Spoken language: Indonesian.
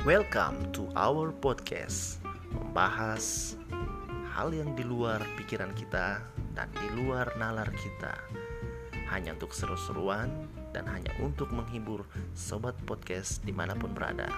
Welcome to our podcast Membahas hal yang di luar pikiran kita dan di luar nalar kita. Hanya untuk seru-seruan dan hanya untuk menghibur sobat podcast di mana pun berada.